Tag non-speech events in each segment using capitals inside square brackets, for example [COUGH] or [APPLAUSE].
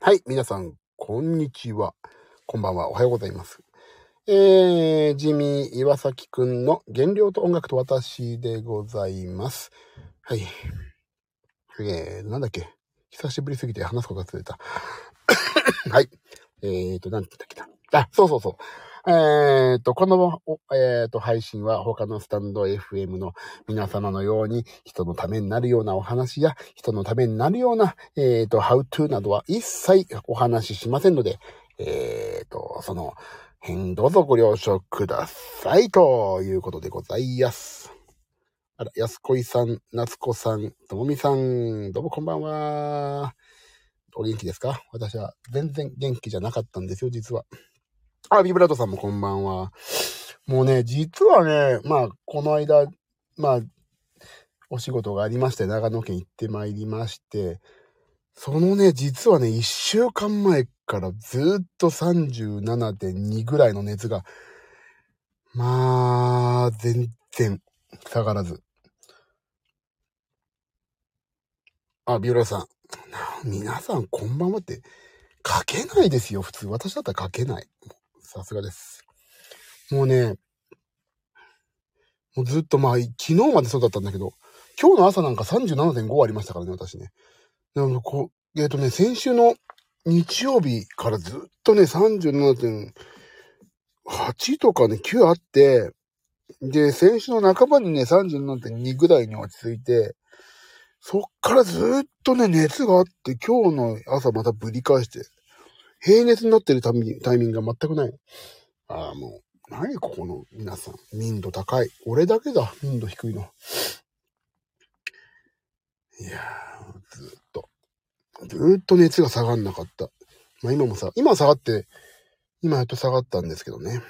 はい、皆さん、こんにちは。こんばんは。おはようございます。えー、ジミー岩崎くんの原料と音楽と私でございます。はい。えー、なんだっけ？久しぶりすぎて話すことが忘れた。[COUGHS] はい。えーと、なんて言ったっけな。あ、そうそうそう。えーと、この、えーと、配信は他のスタンド FM の皆様のように人のためになるようなお話や人のためになるような、えーと、how to などは一切お話ししませんので、えーと、その辺どうぞご了承くださいということでございます。あら、安子さん、夏子さん、ともみさん、どうもこんばんは。お元気ですか？私は全然元気じゃなかったんですよ、実は。あ、ビブラートさんもこんばんは。もうね、実はね、まあ、この間、まあ、お仕事がありまして、長野県行ってまいりまして、そのね、実はね、一週間前からずっと37.2ぐらいの熱が、まあ、全然下がらず。あ、ビオラさん。皆さんこんばんはって、書けないですよ、普通。私だったら書けない。さすがです。もうね、もうずっとまあ、昨日までそうだったんだけど、今日の朝なんか37.5ありましたからね、私ね。でもこう、えっ、とね、先週の日曜日からずっとね、37.8とかね、9あって、で、先週の半ばにね、37.2ぐらいに落ち着いて、そっからずっとね、熱があって、今日の朝またぶり返して、平熱になってるタイミングタイミングが全くない。ああ、もう、何ここの皆さん、民度高い。俺だけだ、民度低いの。いやー、ずっと、ずっと熱が下がんなかった。まあ今もさ、今下がって、今やっと下がったんですけどね。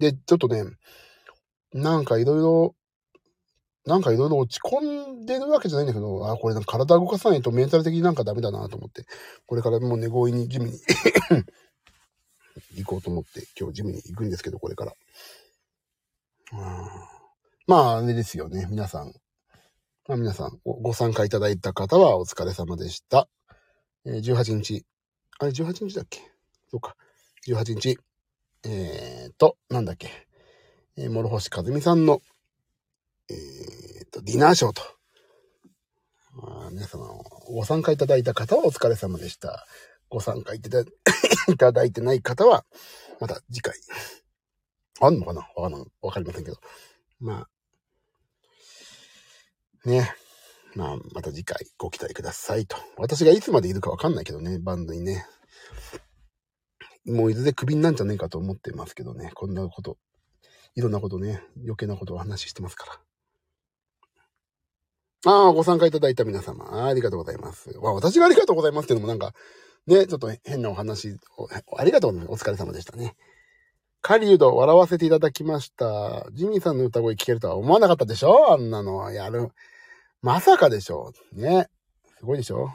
で、ちょっとね、なんかいろいろ、なんかいろいろ落ち込んでるわけじゃないんだけど、あ、これなんか体動かさないとメンタル的になんかダメだなと思って、これからもうね、強引にジムに [COUGHS] 行こうと思って、今日ジムに行くんですけど、これから。まあ、あれですよね、皆さん。まあ皆さんご、ご参加いただいた方はお疲れ様でした。えー18日。あれ、18日だっけ？そうか。18日。えーと、なんだっけ？えー、諸星和美さんの、ディナーショーと。まあ皆様、ご参加いただいた方はお疲れ様でした。ご参加いただ [COUGHS] いただいてない方は、また次回。あんのかな？わかんない。わかりませんけど。まあ、ね。まあ、また次回ご期待くださいと。私がいつまでいるかわかんないけどね、バンドにね。もういずれクビになんじゃねえかと思ってますけどね。こんなこと。いろんなことね、余計なことを話ししてますから。ああ、ご参加いただいた皆様、ありがとうございます。わ私がありがとうございますっていうのもなんか、ね、ちょっと変なお話、ありがとうございます。お疲れ様でしたね。狩人、笑わせていただきました。ジミーさんの歌声聞けるとは思わなかったでしょ？あんなの、やる。まさかでしょ？ね。すごいでしょ？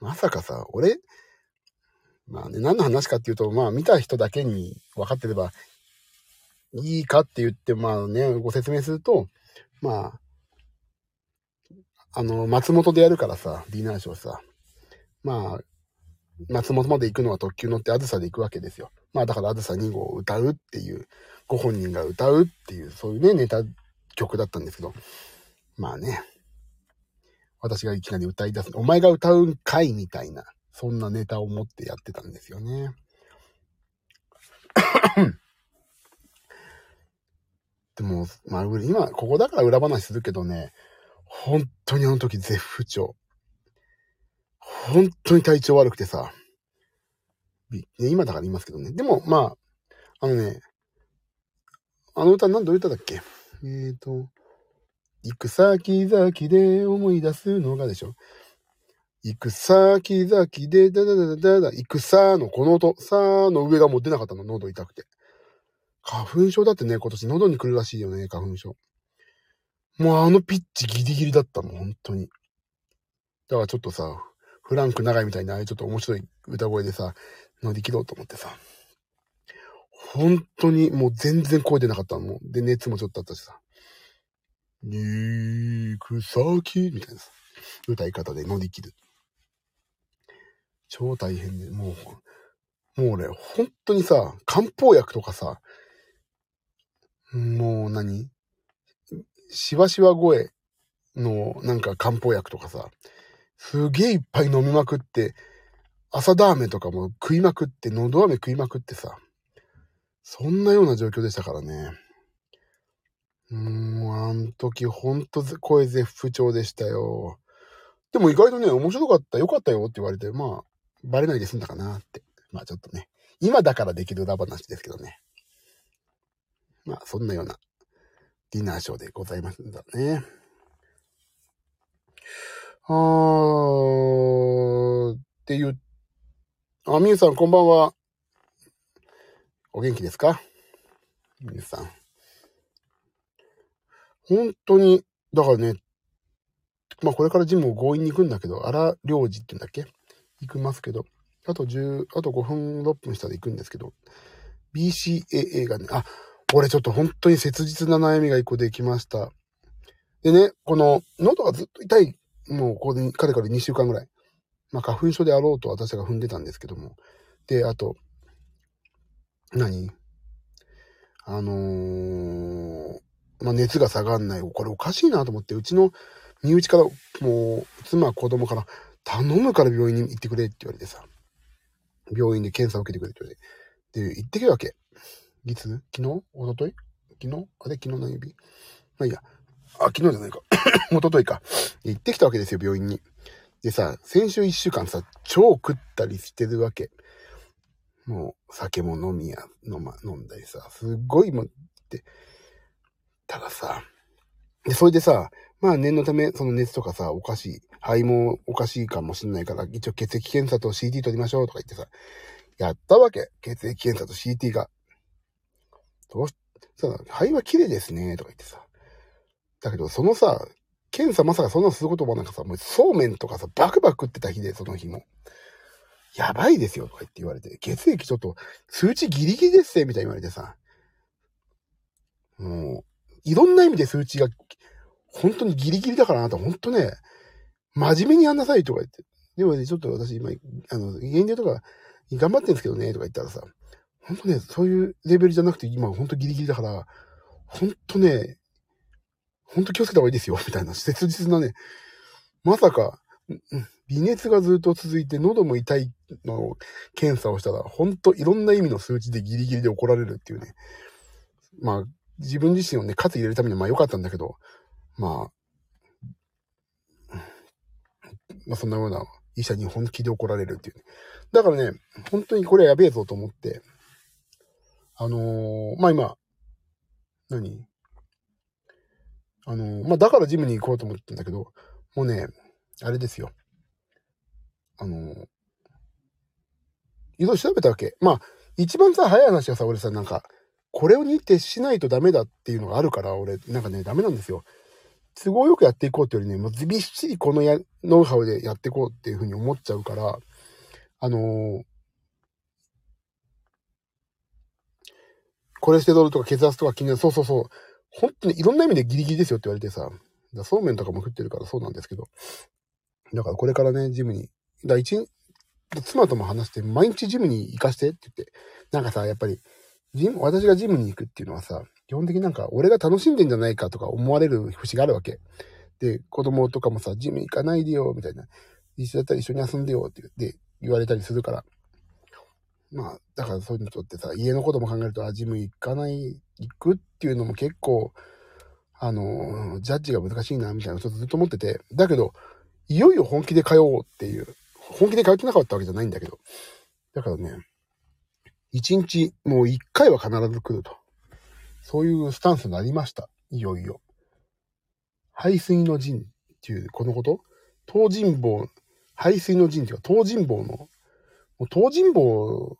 まさかさ、俺、まあね、何の話かっていうと、まあ見た人だけに分かってればいいかって言って、まあね、ご説明すると、まあ、あの、松本でやるからさ、ディナーショーさ。まあ、松本まで行くのは特急乗ってあずさで行くわけですよ。まあだからあずさ2号を歌うっていう、ご本人が歌うっていう、そういうね、ネタ曲だったんですけど、まあね、私がいきなり歌い出す、お前が歌うんかいみたいな、そんなネタを持ってやってたんですよね。でも、まあ、今、ここだから裏話するけどね、本当にあの時絶不調。本当に体調悪くてさ、ね今だから言いますけどね。でも、まあ、あのね、あの歌、なんどういう歌だっけ？えーと、行く先々で思い出すのがでしょ行く先々で、だだだだだだ、行くさーのこの音、さーの上がもう出なかったの、喉痛くて。花粉症だってね、今年喉に来るらしいよね、花粉症。もうあのピッチギリギリだったの、本当に。だからちょっとさ、フランク長いみたいな、ああいうちょっと面白い歌声でさ、乗り切ろうと思ってさ。本当にもう全然声出なかったの。もで、熱もちょっとあったしさ。行く先みたいなさ、歌い方で乗り切る。超大変で、もう、もう俺、本当にさ、漢方薬とかさ、もう何？しわしわ声のなんか漢方薬とかさ、すげえいっぱい飲みまくって、朝ダーメとかも食いまくって、喉飴食いまくってさ、そんなような状況でしたからね。うーん、あの時ほんと声絶不調でしたよ。でも意外とね、面白かった、よかったよって言われて、まあ、バレないで済んだかなって。まあちょっとね、今だからできる裏話ですけどね。まあそんなようなディナーショーでございますんだね。あー、っていう、あ、みゆさんこんばんは。お元気ですか？みゆさん。本当に、だからね、まあこれからジムを強引に行くんだけど、荒領事って言うんだっけ？行きますけど、あと10、あと5分、6分したら行くんですけど、BCAA がね、あ、俺ちょっと本当に切実な悩みが一個できました。でね、この喉がずっと痛い、もうここで、かれかれ2週間ぐらい。まあ花粉症であろうと私が踏んでたんですけども。で、あと、何？あのー、まあ熱が下がんない。これおかしいなと思って、うちの身内から、もう、妻、子供から、頼むから病院に行ってくれって言われてさ。病院で検査を受けてくれって言われて。で、行ってけるわけ。いつ昨日？おととい昨日？あれ昨日何指まあいいや。あ、昨日じゃないか。おとといか。行ってきたわけですよ、病院に。でさ、先週一週間さ、超食ったりしてるわけ。もう、酒も飲みや、飲ま、飲んだりさ、すっごいもって。たださ、で、それでさ、まあ念のため、その熱とかさ、おかしい。肺もおかしいかもしんないから、一応血液検査と CT 取りましょうとか言ってさ、やったわけ。血液検査と CT が。どうし、さ、肺は綺麗ですね、とか言ってさ。だけど、そのさ、検査まさかそんなのすることもなんかさ、もうそうめんとかさ、バクバク食ってた日で、その日も。やばいですよ、とか言って言われて、血液ちょっと、数値ギリギリですね、みたいに言われてさ。もう、いろんな意味で数値が、本当にギリギリだからなと、本当ね、真面目にやんなさいとか言って。でもね、ちょっと私今、あの、減量とか頑張ってんですけどね、とか言ったらさ、ほんとね、そういうレベルじゃなくて、今ほんとギリギリだから、ほんとね、ほんと気をつけた方がいいですよ、[LAUGHS] みたいな切実なね、まさか、微熱がずっと続いて喉も痛いの検査をしたら、ほんといろんな意味の数値でギリギリで怒られるっていうね。まあ、自分自身をね、勝つ入れるためにはまあ良かったんだけど、まあ、まあそんなような医者に本気で怒られるっていうね。だからね、本当にこれはやべえぞと思って、あのー、まあ今、何？あのー、まあだからジムに行こうと思ってんだけど、もうね、あれですよ。あのー、いろいろ調べたわけ。まあ、一番さ、早い話はさ、俺さ、なんか、これをに徹しないとダメだっていうのがあるから、俺、なんかね、ダメなんですよ。都合よくやっていこうっていうよりね、もうびっしりこのや、ノウハウでやっていこうっていうふうに思っちゃうから、あのー、コレステロールとか血圧とか気になる。そうそうそう。本当にいろんな意味でギリギリですよって言われてさ。だそうめんとかも食ってるからそうなんですけど。だからこれからね、ジムに。だ一妻とも話して、毎日ジムに行かしてって言って。なんかさ、やっぱり、ジム、私がジムに行くっていうのはさ、基本的になんか、俺が楽しんでんじゃないかとか思われる節があるわけ。で、子供とかもさ、ジム行かないでよ、みたいな。一緒だったら一緒に遊んでよって言われたりするから。まあ、だからそういうのとってさ、家のことも考えると、あ、ジム行かない、行くっていうのも結構、あの、ジャッジが難しいな、みたいな、ちょっとずっと思ってて、だけど、いよいよ本気で通おうっていう、本気で通ってなかったわけじゃないんだけど、だからね、一日、もう一回は必ず来ると。そういうスタンスになりました。いよいよ。排水の陣っていう、このこと？東尋坊、排水の陣っていうか、東尋坊の東尋坊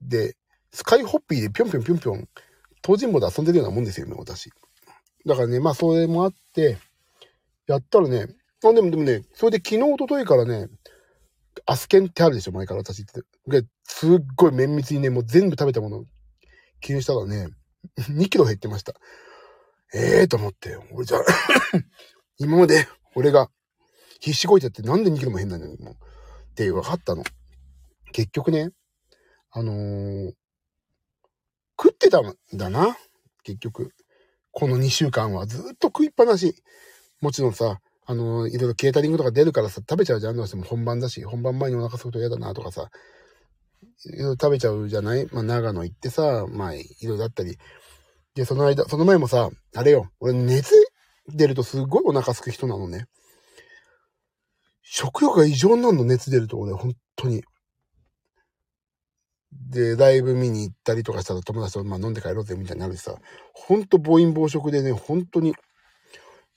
で、スカイホッピーでぴょんぴょんぴょんぴょん、東尋坊で遊んでるようなもんですよね、私。だからね、まあそれもあって、やったらね、あ、でもでもね、それで昨日、おとといからね、アスケンってあるでしょ、前から私って。すっごい綿密にね、もう全部食べたものを記入したらね、2キロ減ってました。ええー、と思って、俺じゃあ [COUGHS] 今まで俺が必死こいてってなんで2キロも減んないのに、もう。って分かったの。結局ね、あのー、食ってたんだな。結局。この2週間はずっと食いっぱなし。もちろんさ、あのー、いろいろケータリングとか出るからさ、食べちゃうじゃん。どうしても本番だし、本番前にお腹すくと嫌だなとかさ、いろいろ食べちゃうじゃない？まあ、長野行ってさ、まあ、いろいろだったり。で、その間、その前もさ、あれよ、俺熱出るとすごいお腹すく人なのね。食欲が異常になるの、熱出ると俺、本当に。で、ライブ見に行ったりとかしたら友達と、まあ、飲んで帰ろうぜみたいになるしさ、ほんと暴飲暴食でね、本当に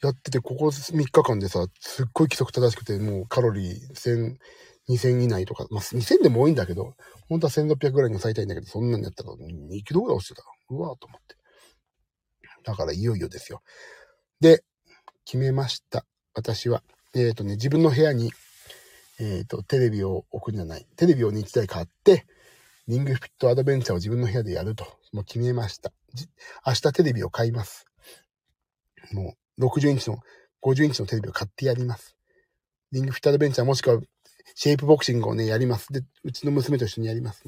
やってて、ここ3日間でさ、すっごい規則正しくて、もうカロリー1000、2000以内とか、まあ、2000でも多いんだけど、本当は1600ぐらいに抑えたいんだけど、そんなんやったら2キロぐらい落ちてた。うわーと思って。だからいよいよですよ。で、決めました。私は。えっ、ー、とね、自分の部屋に、えっ、ー、と、テレビを置くんじゃない。テレビをね、1台買って、リングフィットアドベンチャーを自分の部屋でやると、もう決めました。明日テレビを買います。もう、60インチの、50インチのテレビを買ってやります。リングフィットアドベンチャーもしくは、シェイプボクシングをね、やります。で、うちの娘と一緒にやります。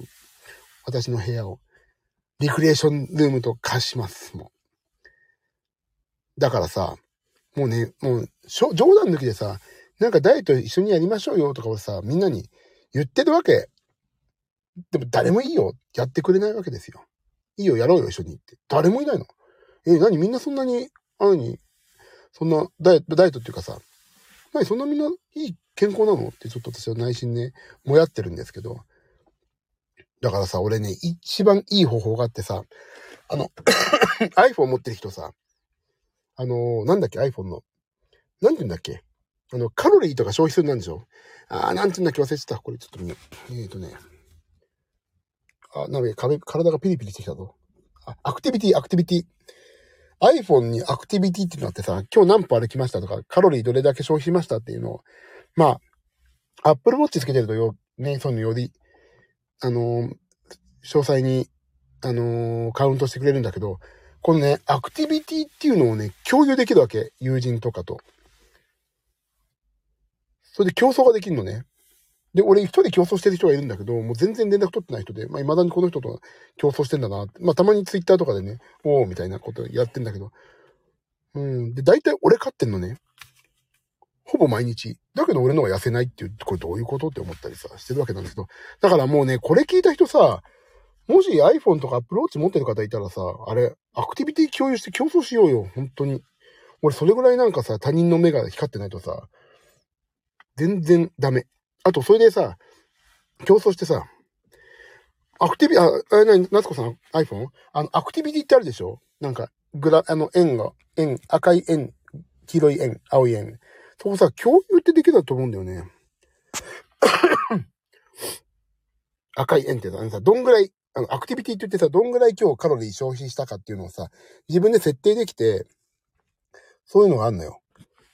私の部屋を、リクリエーションルームと化します。もう。だからさ、もうね、もう、冗談抜きでさ、なんかダイエット一緒にやりましょうよとかをさ、みんなに言ってるわけ。でも誰もいいよ。やってくれないわけですよ。いいよ、やろうよ、一緒にって。誰もいないの。え、何？みんなそんなに、あのに、そんなダイエット、ダイエットっていうかさ、何？そんなみんないい健康なの？ってちょっと私は内心ね、もやってるんですけど。だからさ、俺ね、一番いい方法があってさ、あの [COUGHS] iPhone 持ってる人さ、あのー、なんだっけ、iPhone の。なんて言うんだっけ？あの、カロリーとか消費するなんでしょ？あー、なんて言うんだっけ？忘れてた。これちょっと見。えっ、ー、とね。あ、なんか壁、体がピリピリしてきたぞ。あ、アクティビティ、アクティビティ。iPhone にアクティビティっていうのがあってさ、今日何歩歩きましたとか、カロリーどれだけ消費しましたっていうのを、まあ、Apple Watch つけてるとよ、ね、そのより、あのー、詳細に、あのー、カウントしてくれるんだけど、このね、アクティビティっていうのをね、共有できるわけ。友人とかと。それで競争ができるのね。で、俺一人で競争してる人がいるんだけど、もう全然連絡取ってない人で、まあ未だにこの人と競争してんだな。まあたまにツイッターとかでね、おーみたいなことやってんだけど。うん。で、大体俺勝ってんのね。ほぼ毎日。だけど俺の方が痩せないっていう、これどういうことって思ったりさ、してるわけなんですけど。だからもうね、これ聞いた人さ、もし iPhone とか Apple Watch 持ってる方いたらさ、あれ、アクティビティ共有して競争しようよ、本当に。俺それぐらいなんかさ、他人の目が光ってないとさ、全然ダメ。あと、それでさ、競争してさ、アクティビ、あ、あれなに、夏子さん iPhone? あの、アクティビティってあるでしょ？なんか、グラ、あの、円が、円、赤い円、黄色い円、青い円。そこさ、共有ってできたと思うんだよね。[COUGHS] 赤い円ってさ、どんぐらいあの、アクティビティって言ってさ、どんぐらい今日カロリー消費したかっていうのをさ、自分で設定できて、そういうのがあんのよ。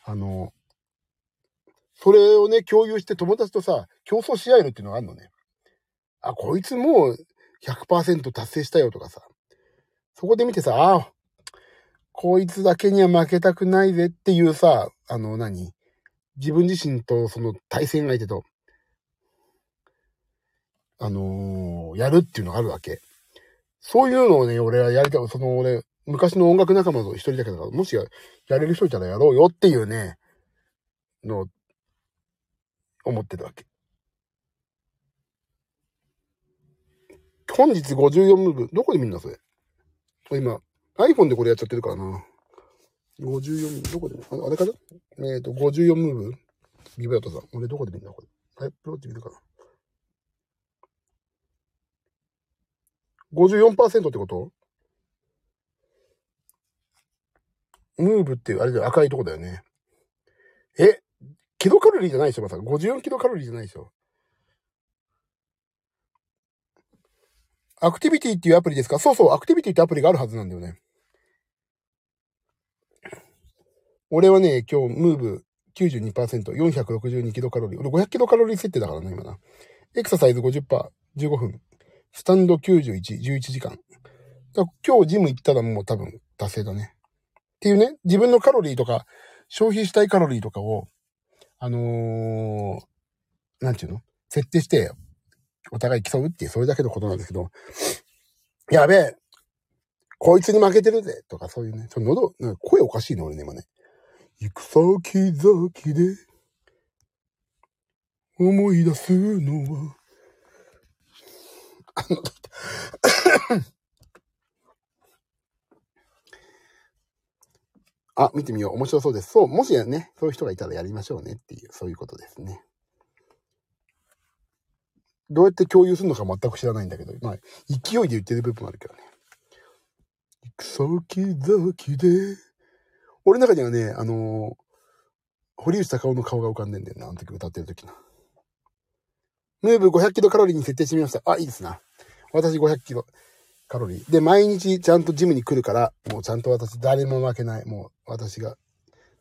あの、それをね、共有して友達とさ、競争し合えるっていうのがあるのね。あ、こいつもう100%達成したよとかさ。そこで見てさ、ああ、こいつだけには負けたくないぜっていうさ、あの何？自分自身とその対戦相手とあのー、やるっていうのがあるわけ。そういうのをね、俺はやりたい。その俺、昔の音楽仲間と一人だけだから、もしややれる人いたらやろうよっていうね、の、思ってたわけ。本日54ムーブ。どこで見んだ、それ？今、iPhone でこれやっちゃってるからな。54ムーブ。どこであれかな？えっ、ー、と、54ムーブビブラートさん。俺どこで見んだ、これ？タイプローチ見るかな。54%ってこと？ムーブっていう、あれで赤いとこだよね。え？キロカロリーじゃないでしょまさか。54キロカロリーじゃないでしょアクティビティっていうアプリですか？そうそう、アクティビティってアプリがあるはずなんだよね。俺はね、今日、ムーブ92%、462キロカロリー。俺500キロカロリー設定だからね、今な。エクササイズ50%、15分。スタンド91、11時間。今日ジム行ったらもう多分達成だね。っていうね、自分のカロリーとか、消費したいカロリーとかを、あのー、なんていうの？設定して、お互い競うっていう、それだけのことなんですけど、やべえこいつに負けてるぜとかそういうね、その喉、なんか声おかしいの俺ね、今ね。行く先々で思い出すのは、あの、あ、見てみよう。面白そうです。そう、もしやね、そういう人がいたらやりましょうねっていう、そういうことですね。どうやって共有するのか全く知らないんだけど、まあ、勢いで言ってる部分もあるけどね。行く先々で、俺の中にはね、あのー、堀内隆夫の顔が浮かんでんだよな、あの時歌ってる時の。ムーブ500キロカロリーに設定してみました。あ、いいですな。私500キロカロリー。で、毎日ちゃんとジムに来るから、もうちゃんと私誰も負けない。もう私が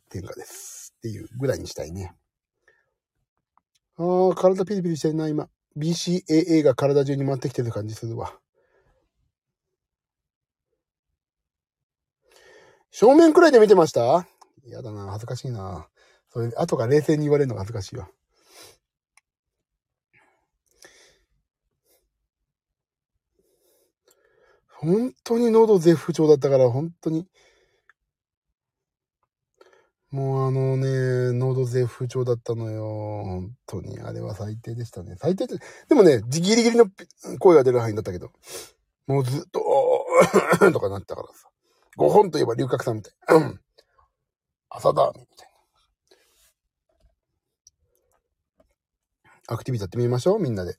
天下です。っていうぐらいにしたいね。ああ、体ピリピリしてるな、今。BCAA が体中に回ってきてる感じするわ。正面くらいで見てました？やだな、恥ずかしいな。それ、後から冷静に言われるのが恥ずかしいわ。本当に喉絶不調だったから、本当に。もうあのね、喉絶不調だったのよ。本当に。あれは最低でしたね。最低って、でもね、ギリギリの声が出る範囲だったけど、もうずっと、とかなったからさ。5本といえば龍角さんみたい。朝だみたいな。アクティビティやってみましょう、みんなで。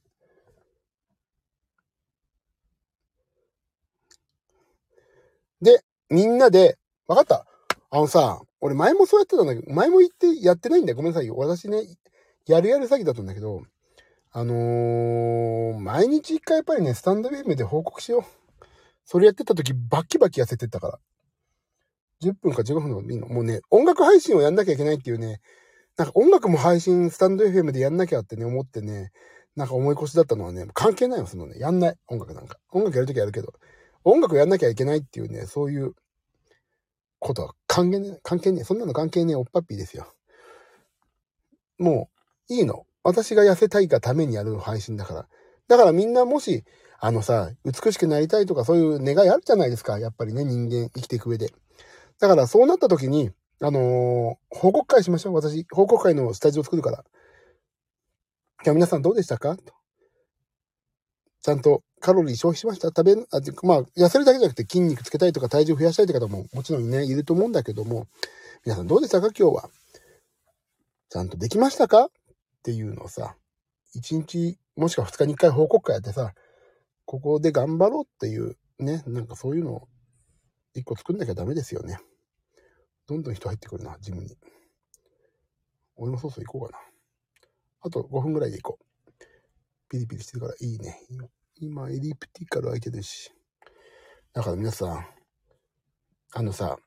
で、みんなで、わかった？あのさ、俺前もそうやってたんだけど、前も言ってやってないんだよ。ごめんなさい。私ね、やるやる詐欺だったんだけど、あのー、毎日一回やっぱりね、スタンド FM で報告しよう。それやってた時バキバキ痩せてったから。10分か15分のいいの。もうね、音楽配信をやんなきゃいけないっていうね、なんか音楽も配信、スタンド FM でやんなきゃってね、思ってね、なんか思い越しだったのはね、関係ないよ、そのね、やんない。音楽なんか。音楽やるときやるけど、音楽やんなきゃいけないっていうね、そういうことは関係ねえ、関係ねえ。そんなの関係ねえ、おっぱっぴーですよ。もう、いいの。私が痩せたいがためにやる配信だから。だからみんなもし、あのさ、美しくなりたいとかそういう願いあるじゃないですか。やっぱりね、人間生きていく上で。だからそうなった時に、あのー、報告会しましょう。私、報告会のスタジオ作るから。じゃあ皆さんどうでしたか？と。ちゃんとカロリー消費しました？食べる、あ、まあ、痩せるだけじゃなくて筋肉つけたいとか体重増やしたいって方ももちろんね、いると思うんだけども、皆さんどうでしたか？今日は。ちゃんとできましたか？っていうのをさ、1日、もしくは2日に1回報告会やってさ、ここで頑張ろうっていう、ね、なんかそういうのを1個作んなきゃダメですよね。どんどん人入ってくるな、ジムに。俺もそろそろ行こうかな。あと5分ぐらいで行こう。ピリピリしてるからいいね。今、エリプティカル相手ですし。だから皆さん、あのさ、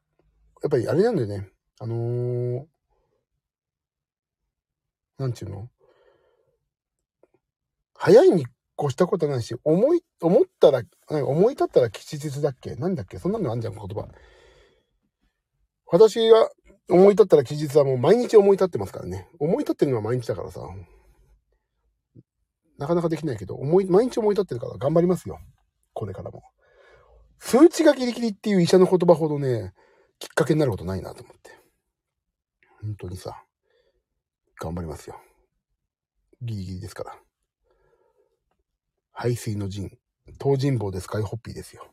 やっぱりあれなんだよね。あのー、なんちゅうの？早いに越したことないし、思い、思ったら、思い立ったら吉日だっけ？なんだっけ？そんなのあんじゃん、言葉。私が思い立ったら吉日はもう毎日思い立ってますからね。思い立ってるのは毎日だからさ。なかなかできないけど、思い、毎日思い立ってるから頑張りますよ。これからも。数値がギリギリっていう医者の言葉ほどね、きっかけになることないなと思って。本当にさ、頑張りますよ。ギリギリですから。排水の陣。東尋坊でスカイホッピーですよ。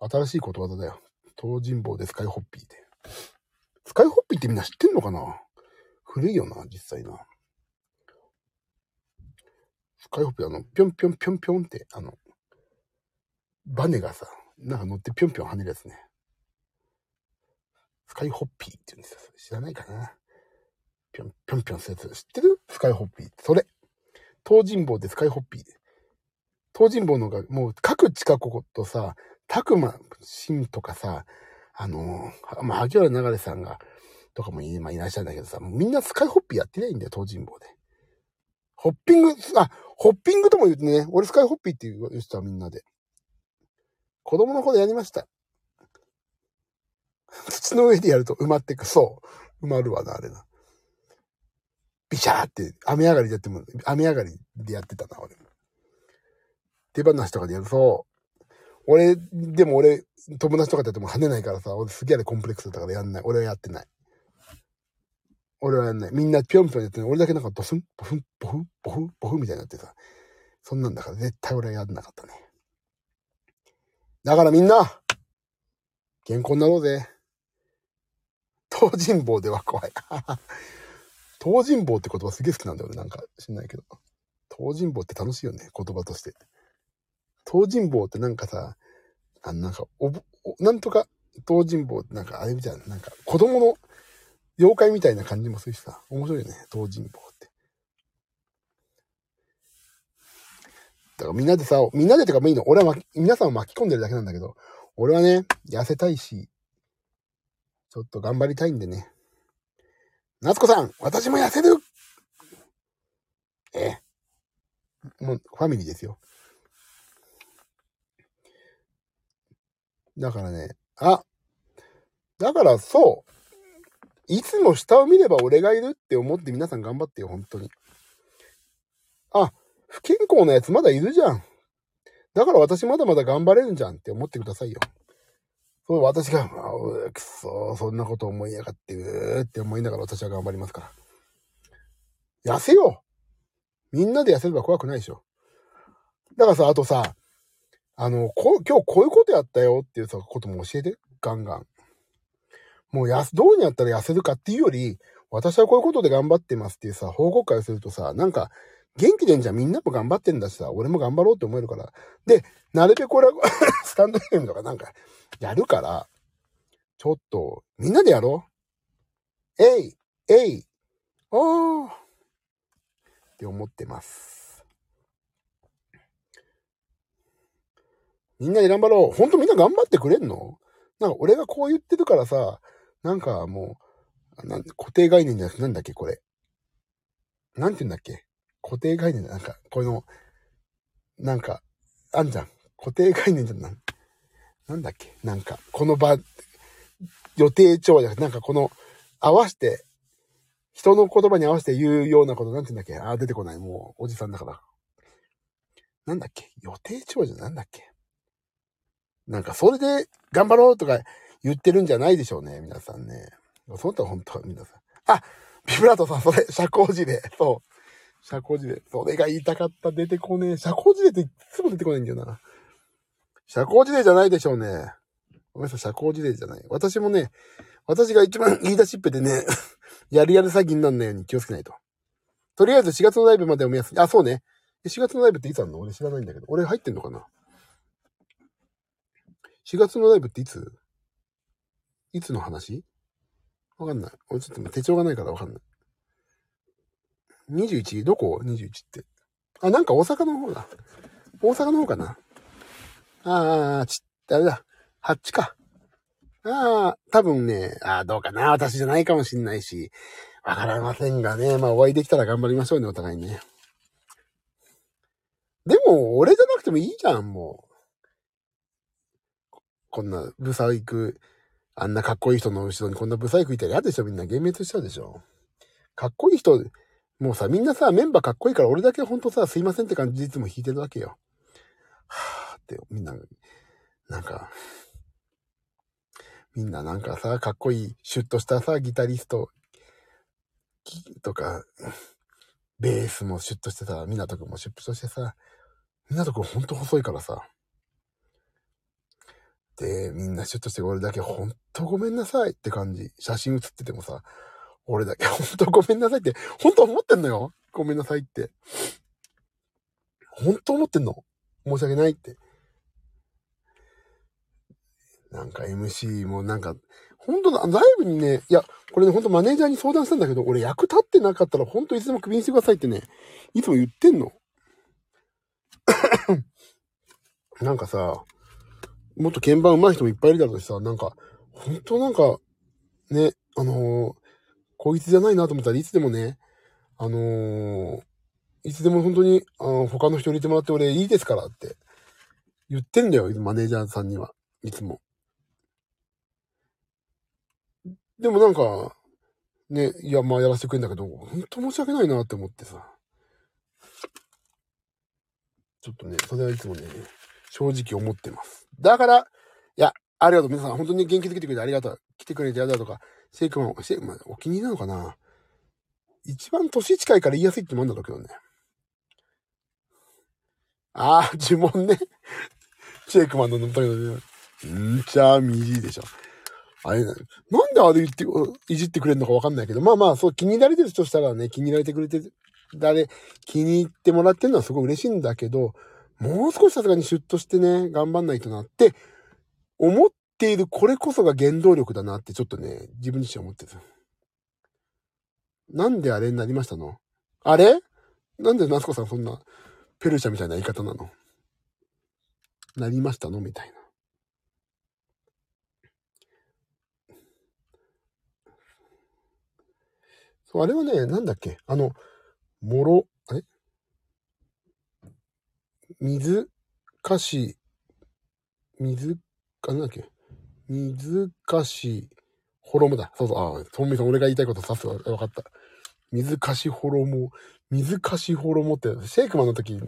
新しいことわざだよ。東尋坊でスカイホッピーで。スカイホッピーってみんな知ってんのかな？古いよな、実際な。スカイホッピーあの、ぴょんぴょんぴょんぴょんって、あの、バネがさ、なんか乗ってぴょんぴょん跳ねるやつね。スカイホッピーって言うんですよ。知らないかな。ぴょんぴょんぴょんするやつ。知ってる？スカイホッピー。それ。東尋坊でスカイホッピー。東尋坊のが、もう各近くとさ、たくましんとかさ、あのまあ、萩原流さんが、とかも今いらっしゃるんだけどさ、みんなスカイホッピーやってないんだよ、東尋坊で。ホッピング、あ、ホッピングとも言うてね、俺スカイホッピーって言う人はみんなで。子供の頃やりました。[LAUGHS] 土の上でやると埋まってく。そう。埋まるわな、あれな。ビシャーって雨上がりでやっても、雨上がりでやってたな、俺。手放しとかでやると、俺、でも俺、友達とかでやっても跳ねないからさ、俺すげえコンプレックスだったからやんない。俺はやってない。俺はやんない。みんなぴょんぴょんやってる俺だけなんかドスン、ボフン、ボフン、ボフン、ボフンみたいになってさ。そんなんだから絶対俺はやんなかったね。だからみんな、健康になろうぜ。東尋坊では怖い。[LAUGHS] 東尋坊って言葉すげえ好きなんだよね。なんか知んないけど。東尋坊って楽しいよね。言葉として。東尋坊ってなんかさ、あなんか、おぼ、なんとか東尋坊ってなんかあれみたいな、なんか子供の妖怪みたいな感じもするしさ、面白いよね。東尋坊って。だからみんなでさ、みんなでってかもいいの。俺は皆さんを巻き込んでるだけなんだけど、俺はね、痩せたいし、ちょっと頑張りたいんでね。夏子さん、私も痩せるええ。もう、ファミリーですよ。だからね、あ、だからそう。いつも下を見れば俺がいるって思って皆さん頑張ってよ、本当に。あ、不健康なやつまだいるじゃん。だから私まだまだ頑張れるんじゃんって思ってくださいよ。そう、私が、あくそ、そんなこと思いやがって、うーって思いながら私は頑張りますから。痩せようみんなで痩せれば怖くないでしょ。だからさ、あとさ、あの、こ、今日こういうことやったよっていうさ、ことも教えて。ガンガン。もうやす、どうにやったら痩せるかっていうより、私はこういうことで頑張ってますっていうさ、報告会をするとさ、なんか、元気でんじゃん。みんなも頑張ってんだしさ、俺も頑張ろうって思えるから。で、なるべくこれは [LAUGHS] スタンドゲームとかなんか、やるから、ちょっと、みんなでやろう。えい、えい、おーって思ってます。みんなで頑張ろう。ほんとみんな頑張ってくれんの？なんか俺がこう言ってるからさ、なんかもう、なん固定概念じゃなくてなんだっけこれ。なんて言うんだっけ固定概念なんか、この、なんか、あんじゃん。固定概念じゃん。なんだっけなんか、この場、予定調じゃなくて、なんかこの、合わして、人の言葉に合わせて言うようなこと、なんて言うんだっけああ、出てこない。もう、おじさんだから。なんだっけ予定調じゃなんだっけなんか、それで頑張ろうとか言ってるんじゃないでしょうね、皆さんね。そうだったら本当は皆さん。あビブラートさん、それ、社交辞令。そう。社交辞令。それが言いたかった。出てこねえ。社交辞令っていつも出てこないんだよな。社交辞令じゃないでしょうね。ごめんなさい、社交辞令じゃない。私もね、私が一番言い出しっぺでね、[LAUGHS] やるやる詐欺にならないように気をつけないと。とりあえず4月のライブまでお目安に。あ、そうね。4月のライブっていつあるの？俺知らないんだけど。俺入ってんのかな ?4 月のライブっていつ？いつの話？わかんない。俺ちょっと手帳がないからわかんない。21? どこ ?21 って。あ、なんか大阪の方だ。大阪の方かな。ああ、ち、あれだ。ハッチか。ああ、多分ね、ああ、どうかな。私じゃないかもしんないし。わかりませんがね。まあ、お会いできたら頑張りましょうね、お互いにね。でも、俺じゃなくてもいいじゃん、もう。こんな、ブサイク、あんなかっこいい人の後ろにこんなブサイクいたら嫌でしょ、みんな。幻滅しちゃうでしょ。かっこいい人、もうさ、みんなさ、メンバーかっこいいから俺だけほんとさ、すいませんって感じでいつも弾いてるわけよ。はぁって、みんな、なんか、みんななんかさ、かっこいい、シュッとしたさ、ギタリスト、とか、ベースもシュッとしてさ、みなとくんもシュッとしてさ、みなとくんほんと細いからさ。で、みんなシュッとして俺だけほんとごめんなさいって感じ。写真写っててもさ、俺だけほんとごめんなさいって、ほんと思ってんのよ。ごめんなさいって。ほんと思ってんの。申し訳ないって。なんか MC もなんか、本当だ、ライブにね、いや、これね、ほんとマネージャーに相談したんだけど、俺役立ってなかったらほんといつでもクビにしてくださいってね、いつも言ってんの。[COUGHS] なんかさ、もっと鍵盤上手い人もいっぱいいるだろうしさ、なんか、ほんとなんか、ね、あのー、こいつじゃないなと思ったらいつでもね、あのー、いつでも本当に、あの、他の人入れてもらって俺いいですからって言ってんだよ、マネージャーさんには。いつも。でもなんか、ね、いや、まあやらせてくれんだけど、本当申し訳ないなって思ってさ。ちょっとね、それはいつもね、正直思ってます。だから、いや、ありがとう。皆さん、本当に元気づけてくれてありがとう。来てくれてありがとうとか、シェイクマン、シェイクマン、お気に入りなのかな一番年近いから言いやすいってもんだろうけどね。ああ、呪文ね。シェイクマンの飲みたけどね。んちゃみじいでしょ。あれ、なんであれ言って、いじってくれるのかわかんないけど、まあまあ、そう、気に入られてるとしたらね、気に入られてくれて、誰、気に入ってもらってるのはすごい嬉しいんだけど、もう少しさすがにシュッとしてね、頑張んないとなって、思っているこれこそが原動力だなってちょっとね、自分自身思ってる。なんであれになりましたの？あれ？なんでナスコさんそんな、ペルシャみたいな言い方なの？なりましたの？みたいな。そう、あれはね、なんだっけ？あの、もろ、水かし、水、あ、なんだっけ？水かし、衣だ。そうそう、あ、トンミさん、俺が言いたいことさすが、わかった。水かし衣、水かし衣って、シェイクマンの時、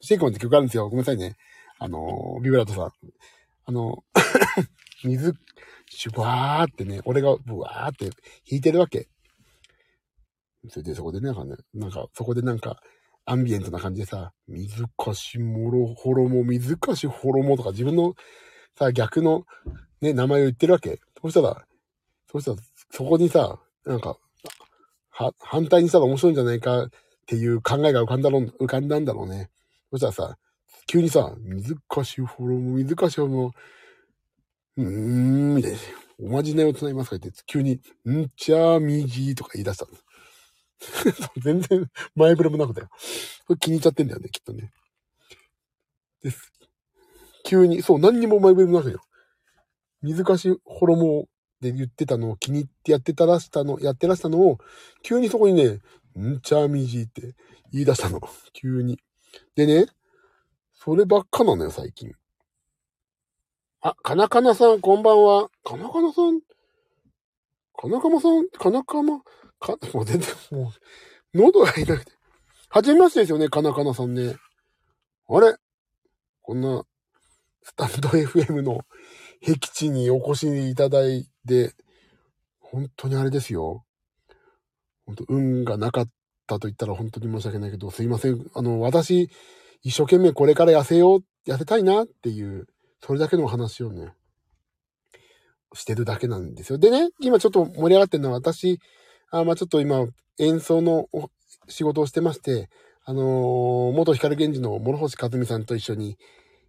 シェイクマンって曲あるんですよ。ごめんなさいね。あの、ビブラートさん。あの、[COUGHS] 水、シュワーってね、俺がブワーって弾いてるわけ。それでそこでなんかね、なんか、そこでなんか、アンビエントな感じでさ、水かしもろ、ほろも、水かしほろもとか自分のさ、逆のね、名前を言ってるわけ。そしたら、そしたら、そこにさ、なんか、は、反対にしたら面白いんじゃないかっていう考えが浮かんだろ、浮かんだんだろうね。そしたらさ、急にさ、水かしほろも、水かしほろも、うーん、みたいな。おまじないを唱えますかって、急に、んちゃみじとか言い出したの。[LAUGHS] 全然前触れもなくだよ。これ気に入っちゃってんだよね、きっとね。です。急に、そう、何にも前触れもなくよ。水かし衣で言ってたのを気に入ってやってたらしたの、やってらしたのを、急にそこにね、んちゃみじって言い出したの。[LAUGHS] 急に。でね、そればっかなのよ、最近。あ、かなかなさん、こんばんは。かなかなさん？かなかまさん？かなかまか、もう全然、もう、喉が痛くて。はじめましてですよね、かなかなさんね。あれ？こんな、スタンド FM の僻地にお越しいただいて、本当にあれですよ。本当運がなかったと言ったら本当に申し訳ないけど、すいません。あの、私、一生懸命これから痩せよう、痩せたいなっていう、それだけの話をね、してるだけなんですよ。でね、今ちょっと盛り上がってるのは私、あまあちょっと今、演奏の仕事をしてまして、あのー、元光源氏の諸星和美さんと一緒に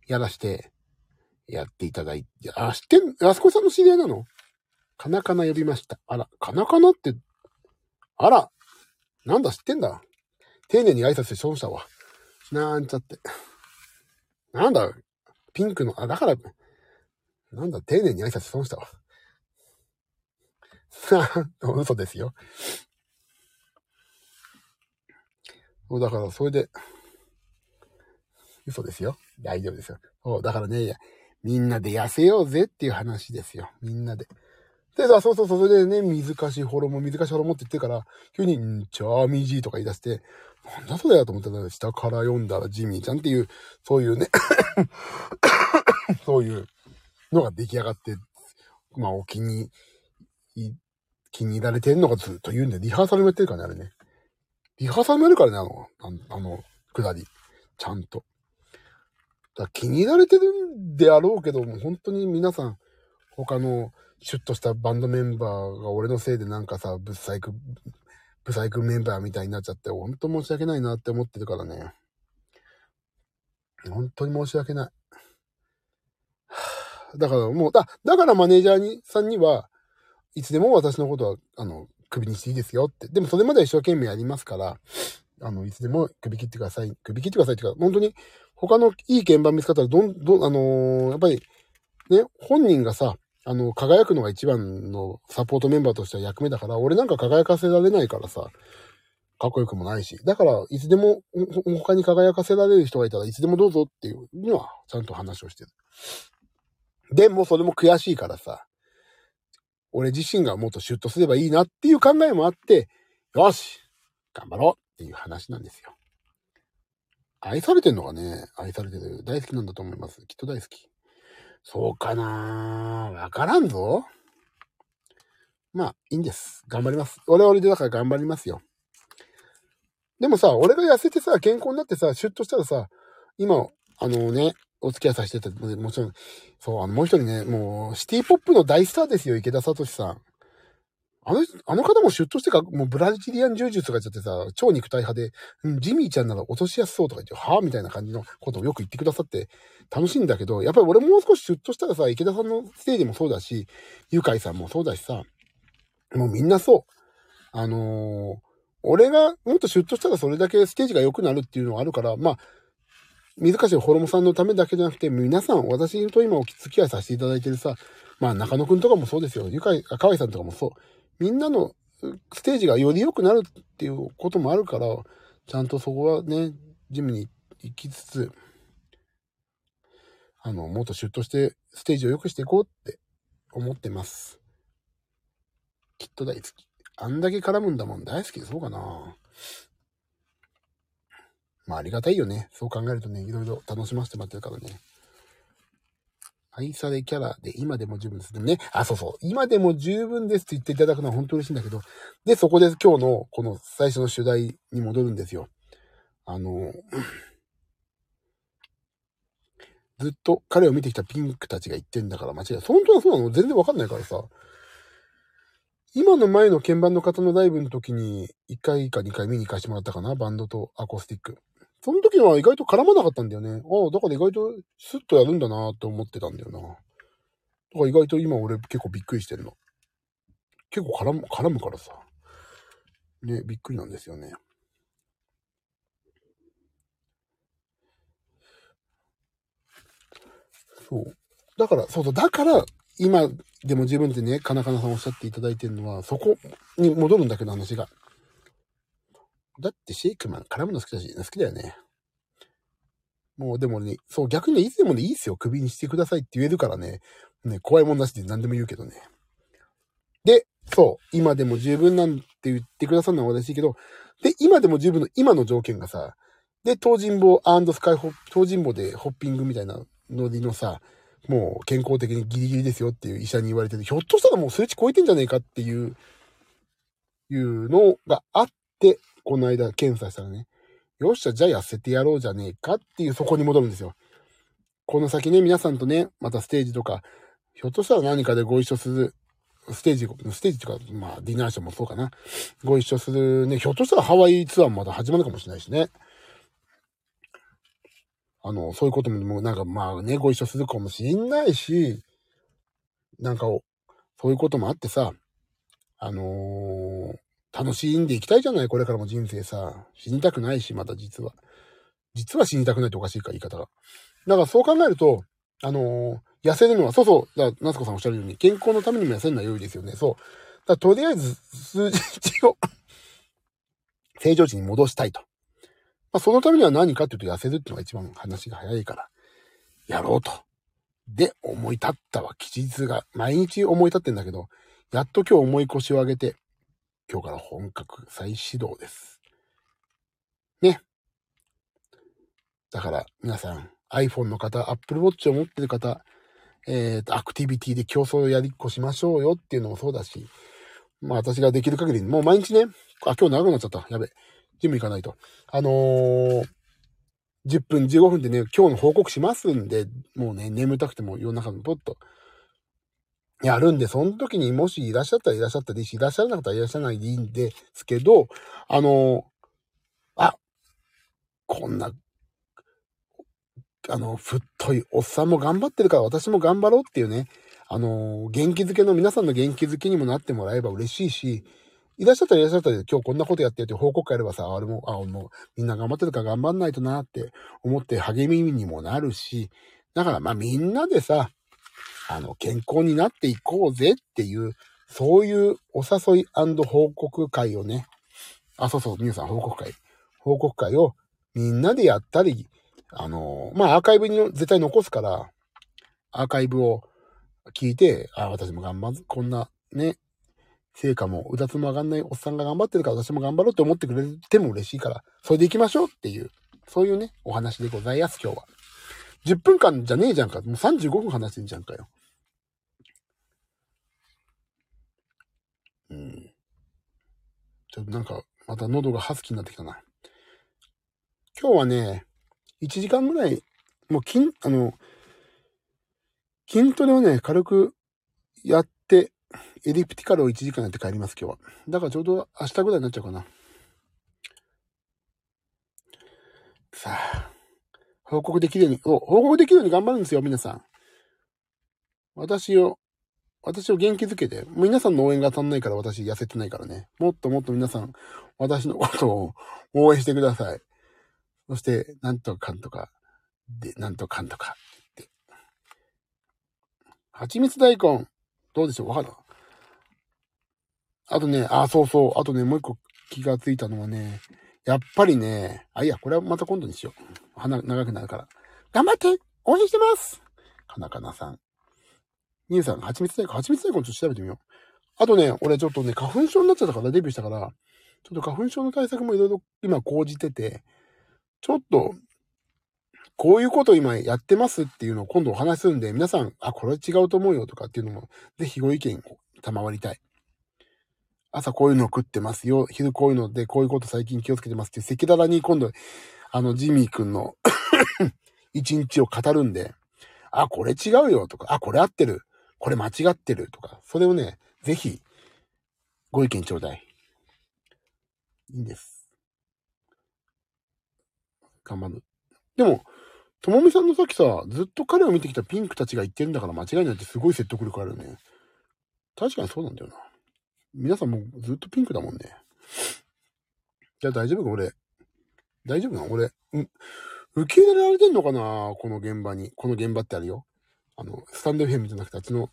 やらして、やっていただいて、あ、知ってん、あそこさんの知り合いなの？かなかな呼びました。あら、かなかなって、あら、なんだ知ってんだ？丁寧に挨拶して損したわ。なんちゃって。なんだ、ピンクの、あ、だから、なんだ、丁寧に挨拶損したわ。[LAUGHS] 嘘ですよ。そう、だから、それで、嘘ですよ。大丈夫ですよ。そう、だからね、みんなで痩せようぜっていう話ですよ。みんなで。でさ、そうそうそう、それでね、水かしホロモ、水かしホロモって言ってから、急に、んちゃーみじーとか言い出して、なんだそれやと思ったら、下から読んだらジミーちゃんっていう、そういうね [COUGHS] そういうのが出来上がって、まあ、お気に入気に入られてんのかずっと言うんで、リハーサルもやってるからね、あれね。リハーサルもやるからね、あの、あの、くだり。ちゃんと。だ気に入られてるんであろうけども、本当に皆さん、他のシュッとしたバンドメンバーが俺のせいでなんかさ、ブサイク、ブサイクメンバーみたいになっちゃって、本当申し訳ないなって思ってるからね。本当に申し訳ない。だからもう、だ、だからマネージャーに、さんには、いつでも私のことは、あの、首にしていいですよって。でもそれまでは一生懸命やりますから、あの、いつでも首切ってください。首切ってくださいっていうか、本当に他のいい鍵盤見つかったら、どん、どん、あのー、やっぱり、ね、本人がさ、あの、輝くのが一番のサポートメンバーとしては役目だから、俺なんか輝かせられないからさ、かっこよくもないし。だから、いつでも、他に輝かせられる人がいたらいつでもどうぞっていうのは、ちゃんと話をしてる。でも、それも悔しいからさ、俺自身がもっとシュッとすればいいなっていう考えもあって、よし頑張ろうっていう話なんですよ。愛されてんのかね愛されてる。大好きなんだと思います。きっと大好き。そうかなわからんぞ。まあ、いいんです。頑張ります。俺は俺でだから頑張りますよ。でもさ、俺が痩せてさ、健康になってさ、シュッとしたらさ、今、あのね、お付き合いさせてた、もちろん、そう、あの、もう一人ね、もう、シティポップの大スターですよ、池田聡さん。あの、あの方もシュッとしてか、もうブラジリアン柔術とか言っちゃってさ、超肉体派で、うん、ジミーちゃんなら落としやすそうとか言って、はぁみたいな感じのことをよく言ってくださって楽しいんだけど、やっぱり俺もう少しシュッとしたらさ、池田さんのステージもそうだし、ゆかいさんもそうだしさ、もうみんなそう。あのー、俺がもっとシュッとしたらそれだけステージが良くなるっていうのがあるから、まあ、水かしホロモさんのためだけじゃなくて、皆さん、私と今お付き合いさせていただいてるさ、まあ中野くんとかもそうですよ。ゆかい、かわいさんとかもそう。みんなのステージがより良くなるっていうこともあるから、ちゃんとそこはね、ジムに行きつつ、あの、もっとシュッとしてステージを良くしていこうって思ってます。きっと大好き。あんだけ絡むんだもん大好きそうかな。まあありがたいよね。そう考えるとね、いろいろ楽しませてもらってるからね。愛されキャラで今でも十分です。でもね、あ、そうそう。今でも十分ですって言っていただくのは本当に嬉しいんだけど、で、そこで今日のこの最初の主題に戻るんですよ。あの、[CLEARS THROAT] ずっと彼を見てきたピンクたちが言ってんだから間違いない。本当はそうなの？全然わかんないからさ。今の前の鍵盤の方のライブの時に1回か2回見に行かしてもらったかなバンドとアコースティック。その時は意外と絡まなかったんだよね。ああ、だから意外とスッとやるんだなって思ってたんだよな。だから意外と今俺結構びっくりしてるの。結構絡む、絡むからさ。ね、びっくりなんですよね。そう。だから、そうそう、だから、今でも自分でね、カナカナさんおっしゃっていただいてるのは、そこに戻るんだけど話が。だってシェイクマン絡むの好きだし、好きだよね。もうでもね、そう、逆にねいつでもね、いいっすよ。首にしてくださいって言えるからね。ね、怖いもんなしで何でも言うけどね。で、そう、今でも十分なんて言ってくださるのは嬉しいけど、で、今でも十分の今の条件がさ、で、東尋坊スカイホッ、東尋坊でホッピングみたいなノリのさ、もう健康的にギリギリですよっていう医者に言われてて、ひょっとしたらもう数値超えてんじゃねえかっていう、いうのがあって、この間検査したらね、よっしゃ、じゃあ痩せてやろうじゃねえかっていうそこに戻るんですよ。この先ね、皆さんとね、またステージとか、ひょっとしたら何かでご一緒する、ステージ、ステージとか、まあ、ディナーショーもそうかな。ご一緒するね、ひょっとしたらハワイツアーもまた始まるかもしれないしね。あの、そういうことも、なんかまあね、ご一緒するかもしんないし、なんか、そういうこともあってさ、あのー、楽しんでいきたいじゃないこれからも人生さ。死にたくないし、また実は。実は死にたくないっておかしいか、言い方が。だからそう考えると、あのー、痩せるのは、そうそう、だ夏子さんおっしゃるように、健康のためにも痩せるのは良いですよね。そう。だとりあえず、数字を [LAUGHS] 正常値に戻したいと。まあ、そのためには何かっていうと、痩せるっていうのが一番話が早いから、やろうと。で、思い立ったは吉日が、毎日思い立ってんだけど、やっと今日思い腰を上げて、今日から本格再始動です。ね。だから皆さん iPhone の方、Apple Watch を持ってる方、えっ、ー、と、アクティビティで競争をやりっこしましょうよっていうのもそうだし、まあ私ができる限り、もう毎日ね、あ、今日長くなっちゃった。やべ。ジム行かないと。あのー、10分、15分でね、今日の報告しますんで、もうね、眠たくても夜中にポッとやるんで、その時にもしいらっしゃったらいらっしゃったでいいし、いらっしゃらなかったらいらっしゃらないでいいんですけど、あの、あ、こんな、あの、太いおっさんも頑張ってるから私も頑張ろうっていうね、あの、元気づけの皆さんの元気づけにもなってもらえば嬉しいし、いらっしゃったらいらっしゃったら今日こんなことやってって報告会あればさ、あれも、あ、もうみんな頑張ってるから頑張んないとなって思って励みにもなるし、だからまあみんなでさ、あの、健康になっていこうぜっていう、そういうお誘い報告会をね、あ、そうそう、皆さん報告会。報告会をみんなでやったり、あの、まあ、アーカイブに絶対残すから、アーカイブを聞いて、あ、私も頑張る、こんなね、成果もうだつも上がんないおっさんが頑張ってるから私も頑張ろうって思ってくれても嬉しいから、それで行きましょうっていう、そういうね、お話でございます、今日は。10分間じゃねえじゃんか。もう35分話してんじゃんかよ。うん。ちょっとなんか、また喉がハスキーになってきたな。今日はね、1時間ぐらい、もう筋、あの、筋トレをね、軽くやって、エリプティカルを1時間やって帰ります、今日は。だからちょうど明日ぐらいになっちゃうかな。さあ、報告できるように、報告できるように頑張るんですよ、皆さん。私を、私を元気づけて、皆さんの応援が足んないから私痩せてないからね。もっともっと皆さん、私のことを応援してください。そして、なんとかんとか、で、なんとかんとかって。蜂蜜大根、どうでしょう？わかる？あとね、あ、そうそう。あとね、もう一個気がついたのはね、やっぱりね、あ、いや、これはまた今度にしよう。鼻長くなるから。頑張って応援してますかなかなさん。みゆさん、蜂蜜大根、蜂蜜大根ちょっと調べてみよう。あとね、俺ちょっとね、花粉症になっちゃったからデビューしたから、ちょっと花粉症の対策もいろいろ今講じてて、ちょっと、こういうこと今やってますっていうのを今度お話するんで、皆さん、あ、これ違うと思うよとかっていうのも、ぜひご意見を賜りたい。朝こういうの食ってますよ。昼こういうので、こういうこと最近気をつけてますって赤裸々に今度、あの、ジミー君の [COUGHS] 一日を語るんで、あ、これ違うよとか、あ、これ合ってる。これ間違ってるとか、それをね、ぜひ、ご意見ちょうだい。いいんです。頑張る。でも、ともみさんのさっきさ、ずっと彼を見てきたピンクたちが言ってるんだから間違いないってすごい説得力あるよね。確かにそうなんだよな。皆さんもうずっとピンクだもんね。じゃあ大丈夫か？俺。大丈夫な俺、うん。受け入れられてんのかな？この現場に。この現場ってあるよ。あの、スタンドフェムじゃなくて、あっちの、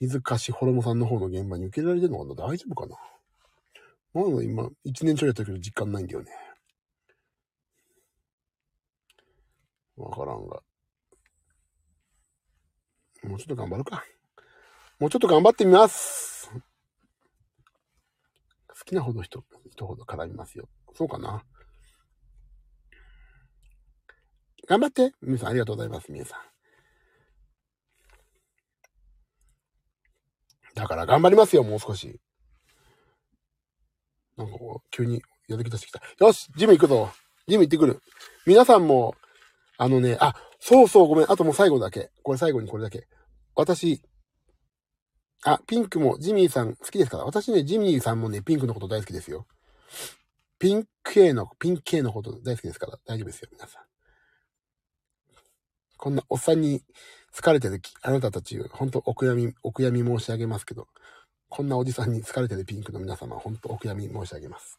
水菓子ホロモさんの方の現場に受け入れられてんのかな？大丈夫かな？まだ今、一年ちょいやったけど実感ないんだよね。わからんが。もうちょっと頑張るか。もうちょっと頑張ってみます。好きなほど人、人ほど絡みますよ。そうかな？頑張って。皆さんありがとうございます。皆さん。だから頑張りますよ、もう少し。なんかこう、急にやる気出してきた。よしジム行くぞジム行ってくる。皆さんも、あのね、あ、そうそう、ごめん。あともう最後だけ。これ最後にこれだけ。私、あ、ピンクもジミーさん好きですか？ら私ね、ジミーさんもね、ピンクのこと大好きですよ。ピンク系の、ピンク系のこと大好きですから大丈夫ですよ、皆さん。こんなおっさんに疲れてるあなたたち、ほんとお悔やみ、お悔やみ申し上げますけど、こんなおじさんに疲れてるピンクの皆様、ほんとお悔やみ申し上げます。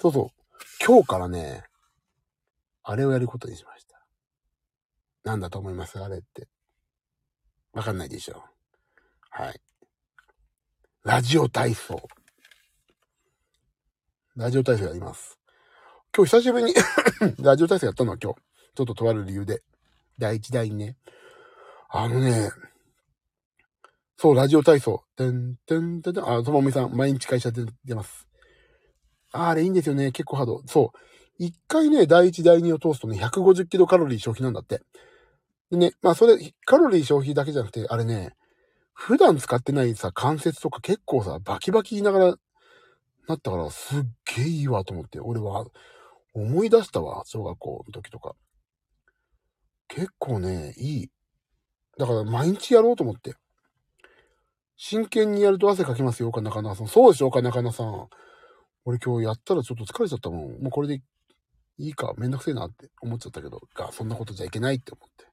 そうそう。今日からね、あれをやることにしました。なんだと思います？あれって。わかんないでしょ。はい。ラジオ体操。ラジオ体操やります。今日久しぶりに [LAUGHS] ラジオ体操やったのは今日。ちょっととある理由で。第一第二ね。あのね、そう、ラジオ体操。てんてんてんてん。あ、ともみさん、毎日会社で出ます。ああれいいんですよね。結構ハード。そう。一回ね、第一第二を通すとね、150キロカロリー消費なんだって。でね、まあそれ、カロリー消費だけじゃなくて、あれね、普段使ってないさ、関節とか結構さ、バキバキ言いながら、なったから、すっげえいいわと思って、俺は、思い出したわ、小学校の時とか。結構ね、いい。だから毎日やろうと思って。真剣にやると汗かきますよ、かなかなさん。そうでしょ、かなかなさん。俺今日やったらちょっと疲れちゃったもん。もうこれでいいか、めんどくせえなって思っちゃったけど、が、そんなことじゃいけないって思って。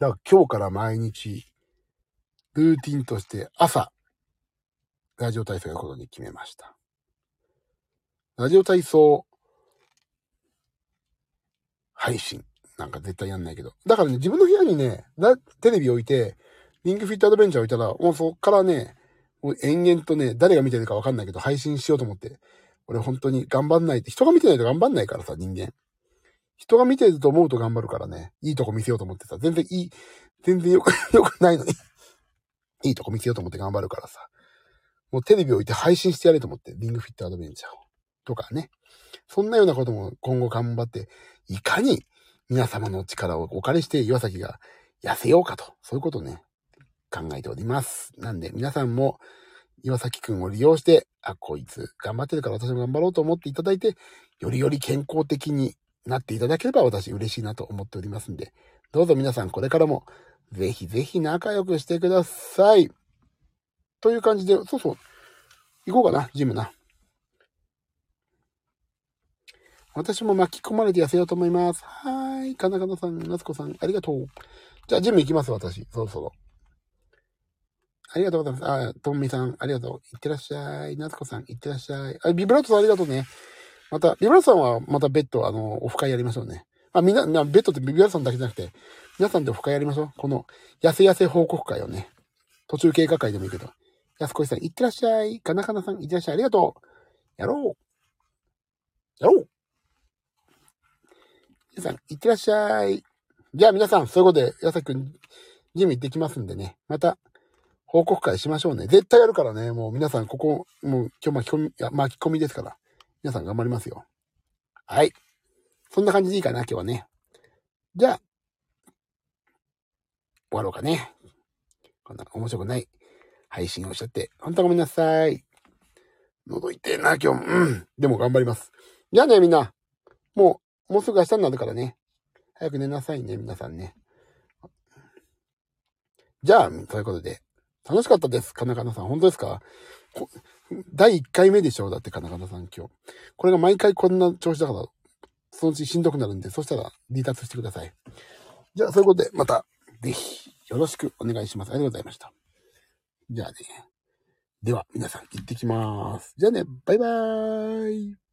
だから今日から毎日、ルーティンとして朝、ラジオ体操やることに決めました。ラジオ体操、配信。なんか絶対やんないけど。だからね、自分の部屋にね、テレビ置いて、リングフィットアドベンチャー置いたら、もうそっからね、もう延々とね、誰が見てるかわかんないけど、配信しようと思って。俺本当に頑張んないって、人が見てないと頑張んないからさ、人間。人が見てると思うと頑張るからね。いいとこ見せようと思ってさ。全然いい、全然よく、[LAUGHS] よくないのに。いいとこ見せようと思って頑張るからさ。もうテレビ置いて配信してやれと思って、リングフィットアドベンチャーを。とかね。そんなようなことも今後頑張って、いかに皆様の力をお借りして岩崎が痩せようかと、そういうことをね、考えております。なんで皆さんも岩崎くんを利用して、あ、こいつ頑張ってるから私も頑張ろうと思っていただいて、よりより健康的になっていただければ私嬉しいなと思っておりますんで、どうぞ皆さんこれからもぜひぜひ仲良くしてください。という感じで、そうそう、行こうかな、ジムな。私も巻き込まれて痩せようと思います。はーい。かなかなさん、なつこさん、ありがとう。じゃあ、ジム行きます、私。そろそろ。ありがとうございます。あ、ともみさん、ありがとう。いってらっしゃい。なつこさん、いってらっしゃい。あ、ビブラートさん、ありがとうね。また、ビブラートさんはまた別途、あの、オフ会やりましょうね。あ、みんな、ベッドってビブラートさんだけじゃなくて、皆さんでオフ会やりましょう。この、痩せ痩せ報告会をね。途中経過会でもいいけど。安子さん、いってらっしゃい。かなかなさん、いってらっしゃい。ありがとう。やろう。やろう。皆さん、いってらっしゃい。じゃあ皆さん、そういうことで、やさくん、ジム行ってきますんでね。また、報告会しましょうね。絶対やるからね。もう皆さん、ここ、もう今日巻き込み、巻き込みですから。皆さん頑張りますよ。はい。そんな感じでいいかな、今日はね。じゃあ、終わろうかね。こんな面白くない配信をしちゃって、本当ごめんなさい。喉痛えな、今日。うん。でも頑張ります。じゃあね、みんな。もう、もうすぐ明日になるからね。早く寝なさいね、皆さんね。じゃあ、ということで、楽しかったです。かなかなさん。本当ですか？第1回目でしょ？だって、かなかなさん今日。これが毎回こんな調子だから、そのうちしんどくなるんで、そしたら離脱してください。じゃあ、そういうことで、また、ぜひ、よろしくお願いします。ありがとうございました。じゃあね。では、皆さん行ってきます。じゃあね、バイバーイ。